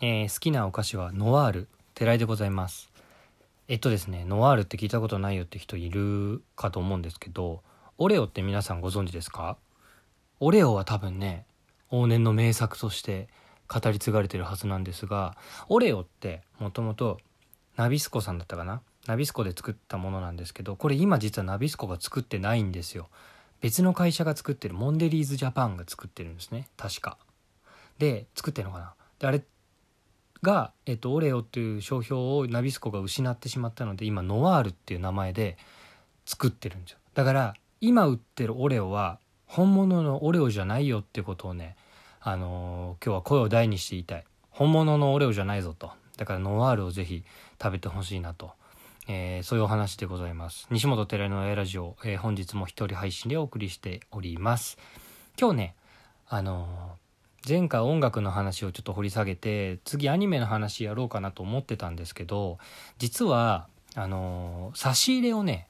えー好きなお菓子はノワール。寺井でございます。えっとですねノワールって聞いたことないよって人いるかと思うんですけどオレオって皆さんご存知ですか？オレオは多分ね往年の名作として語り継がれてるはずなんですがオレオってもともとナビスコさんだったかな？ナビスコで作ったものなんですけどこれ今実はナビスコが作ってないんですよ。別の会社が作ってるモンデリーズジャパンが作ってるんですね確か。で作ってるのかな？であれが、えっと、オレオっていう商標をナビスコが失ってしまったので今ノワールっていう名前で作ってるんですよ。だから今売ってるオレオは本物のオレオじゃないよってことをねあのー今日は声を大にして言いたい。本物のオレオじゃないぞと。だからノワールをぜひ食べてほしいなと、えーそういうお話でございます。西本寺の A ラジオ、えー本日も一人配信でお送りしております。今日ねあの前回音楽の話をちょっと掘り下げて次アニメの話やろうかなと思ってたんですけど実はあのー差し入れをね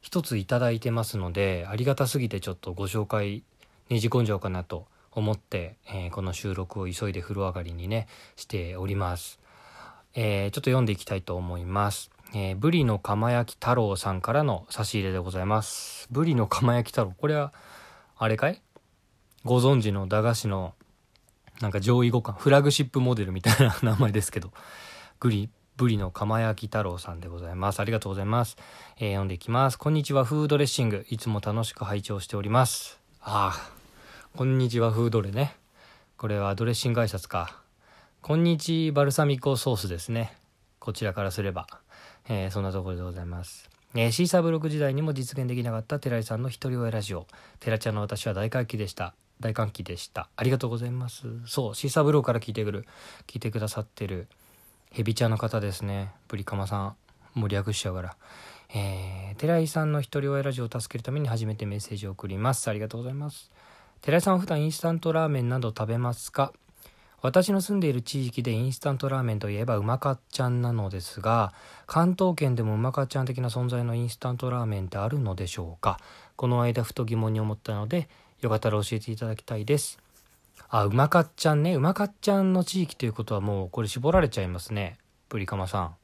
一ついただいてますのでありがたすぎてちょっとご紹介ねじ込んじゃおうかなと思って、えーこの収録を急いで風呂上がりにねしております、えーちょっと読んでいきたいと思います。えーブリの釜焼き太郎さんからの差し入れでございます。ブリの釜焼き太郎これはあれかい？ご存知の駄菓子のなんか上位互換フラグシップモデルみたいな 名前ですけどグリブリの釜焼き太郎さんでございます。ありがとうございます、えー読んでいきます。こんにちはフードレッシング。いつも楽しく拝聴しております。ああこんにちはフードレね。これはドレッシング挨拶か。こんにちバルサミコソースですね。こちらからすれば、えーそんなところでございます。えーシーサーブログ時代にも実現できなかった寺井さんの一人親ラジオ。寺ちゃんの私は大歓喜でした。大歓喜でした。ありがとうございます。そうシーサーブログから聞いてくる聞いてくださってるヘビちゃんの方ですね。ブリカマさんもう略しちゃうから。えー寺井さんの一人親ラジオを助けるために初めてメッセージを送ります。ありがとうございます。寺井さんは普段インスタントラーメンなど食べますか？私の住んでいる地域でインスタントラーメンといえばうまかっちゃんなのですが関東圏でもうまかっちゃん的な存在のインスタントラーメンってあるのでしょうか？この間ふと疑問に思ったのでよかったら教えていただきたいです。あうまかっちゃんね。うまかっちゃんの地域ということはもうこれ絞られちゃいますね。プリカマさん。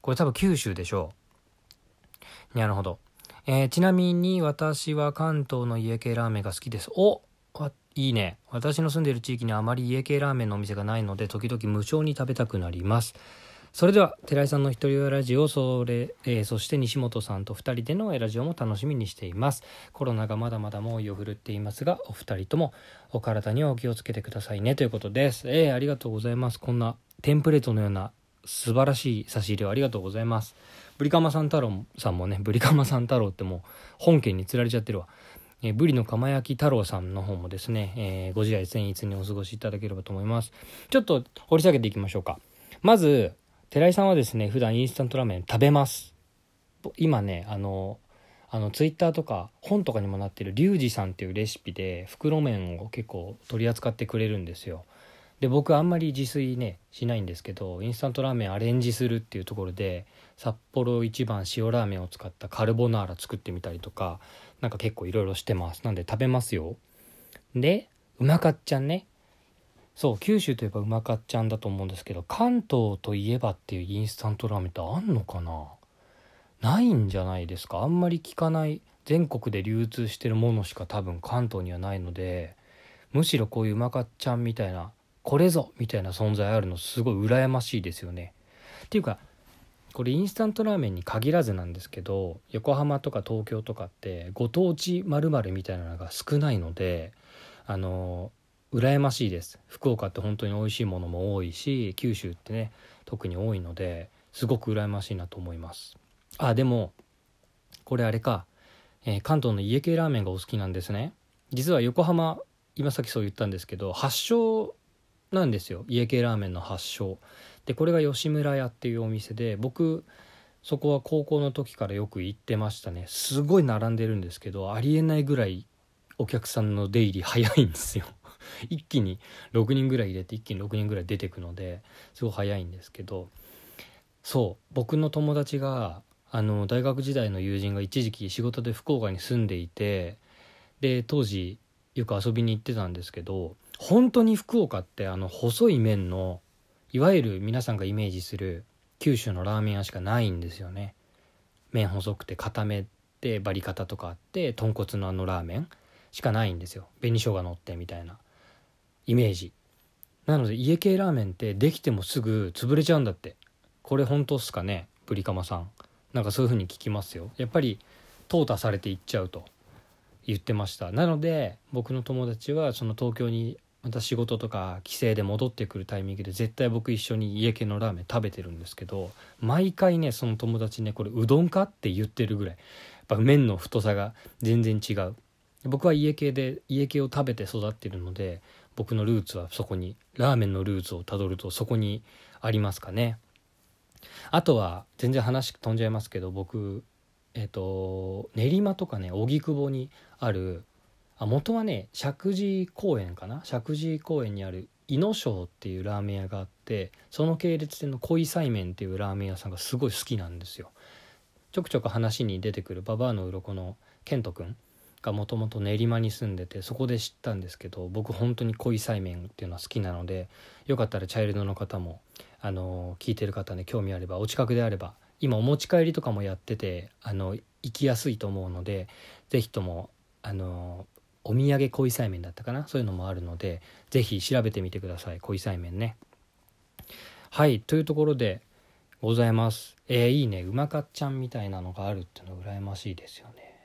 これ多分九州でしょう。なるほど、えーちなみに私は関東の家系ラーメンが好きです。おあいいね。私の住んでいる地域にあまり家系ラーメンのお店がないので時々無償に食べたくなります。それでは寺井さんの一人親ラジオそれ、えーそして西本さんと二人でのラジオも楽しみにしています。コロナがまだまだ猛威を振るっていますがお二人ともお体にはお気をつけてくださいね。ということです。えーありがとうございます。こんなテンプレートのような素晴らしい差し入れをありがとうございます。ブリカマさん太郎さんもねブリカマさん太郎ってもう本家に釣られちゃってるわ。えーブリの釜焼き太郎さんの方もですね、えーご自愛善逸にお過ごしいただければと思います。ちょっと掘り下げていきましょうか。まず寺井さんはですね普段インスタントラーメン食べます。今ねあのあのツイッターとか本とかにもなってるリュウジさんっていうレシピで袋麺を結構取り扱ってくれるんですよ。で僕あんまり自炊ねしないんですけどインスタントラーメンアレンジするっていうところで札幌一番塩ラーメンを使ったカルボナーラ作ってみたりとかなんか結構いろいろしてます。なんで食べますよ。でうまかっちゃんね。そう九州といえばうまかっちゃんだと思うんですけど関東といえばっていうインスタントラーメンってあんのかな？ないんじゃないですか？あんまり聞かない。全国で流通してるものしか多分関東にはないのでむしろこういううまかっちゃんみたいなこれぞみたいな存在あるのすごい羨ましいですよね。っていうかこれインスタントラーメンに限らずなんですけど横浜とか東京とかってご当地〇〇みたいなのが少ないのであの羨ましいです。福岡って本当に美味しいものも多いし九州ってね特に多いのですごく羨ましいなと思います。あでもこれあれか、えー関東の家系ラーメンがお好きなんですね。実は横浜今さっきそう言ったんですけど発祥なんですよ。家系ラーメンの発祥。でこれが吉村屋っていうお店で僕そこは高校の時からよく行ってましたね。すごい並んでるんですけどありえないぐらいお客さんの出入り早いんですよ。一気に6人ぐらい入れて一気に6人ぐらい出てくのですごい早いんですけどそう僕の友達があの大学時代の友人が一時期仕事で福岡に住んでいてで当時よく遊びに行ってたんですけど本当に福岡ってあの細い麺のいわゆる皆さんがイメージする九州のラーメン屋しかないんですよね。麺細くて固めてバリカタとかあって豚骨のあのラーメンしかないんですよ。紅生姜乗ってみたいな。イメージ。なので家系ラーメンってできてもすぐ潰れちゃうんだって。これ本当っすかね？ブリカマさん。なんかそういう風に聞きますよ。やっぱり淘汰されていっちゃうと。言ってました。なので僕の友達はその東京にまた仕事とか帰省で戻ってくるタイミングで絶対僕一緒に家系のラーメン食べてるんですけど毎回ねその友達ねこれうどんかって言ってるぐらい。やっぱ麺の太さが全然違う。僕は家系で家系を食べて育ってるので僕のルーツはそこにラーメンのルーツをたどるとそこにありますかね。あとは全然話飛んじゃいますけど僕えっ、と練馬とかね荻窪にあるあ元はね石神井公園かな？石神井公園にある井野庄っていうラーメン屋があってその系列店の恋菜麺っていうラーメン屋さんがすごい好きなんですよ。ちょくちょく話に出てくるババアの鱗の健人くんがもともと練馬に住んでてそこで知ったんですけど僕本当に恋菜麺っていうのは好きなのでよかったらチャイルドの方もあの聞いてる方ね興味あればお近くであれば今お持ち帰りとかもやっててあの行きやすいと思うので是非ともあのお土産恋菜麺だったかな？そういうのもあるので是非調べてみてください恋菜麺ね。はいというところでございます。えー、いいねうまかっちゃんみたいなのがあるっていうの羨ましいですよね。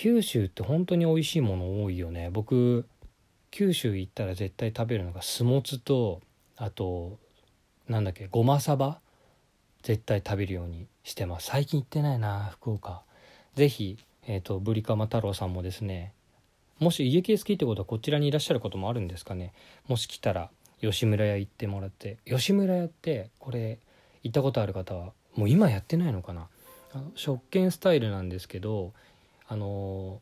九州って本当に美味しいもの多いよね。僕九州行ったら絶対食べるのが酢もつとあとなんだっけごまさば絶対食べるようにしてます。最近行ってないな福岡。是非えっ、ー、とブリカマ太郎さんもですねもし家系好きってことはこちらにいらっしゃることもあるんですかね。もし来たら吉村屋行ってもらって吉村屋ってこれ行ったことある方はもう今やってないのかな。あの食券スタイルなんですけどあの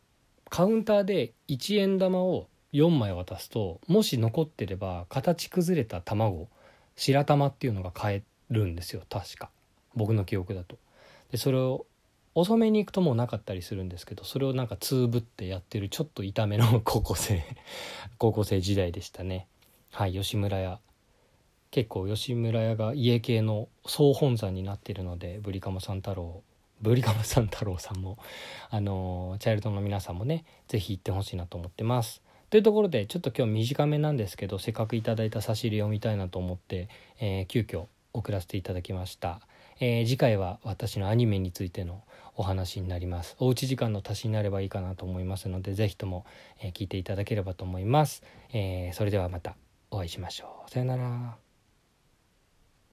カウンターで1円玉を4枚渡すともし残ってれば形崩れた卵白玉っていうのが買えるんですよ。確か。僕の記憶だと。でそれを遅めに行くともうなかったりするんですけどそれをなんかつぶってやってるちょっと痛めの高校生 高校生時代でしたね。はい吉村屋。結構吉村屋が家系の総本山になってるのでブリカマさん太郎ブリカマさん太郎さんもあのチャイルドの皆さんもね是非行ってほしいなと思ってます。というところでちょっと今日短めなんですけどせっかくいただいた差し入れを見たいなと思って、えー、急遽送らせていただきました、えー、次回は私のアニメについてのお話になります。おうち時間の足しになればいいかなと思いますので是非とも、えー、聞いていただければと思います、えー、それではまたお会いしましょう。さよなら。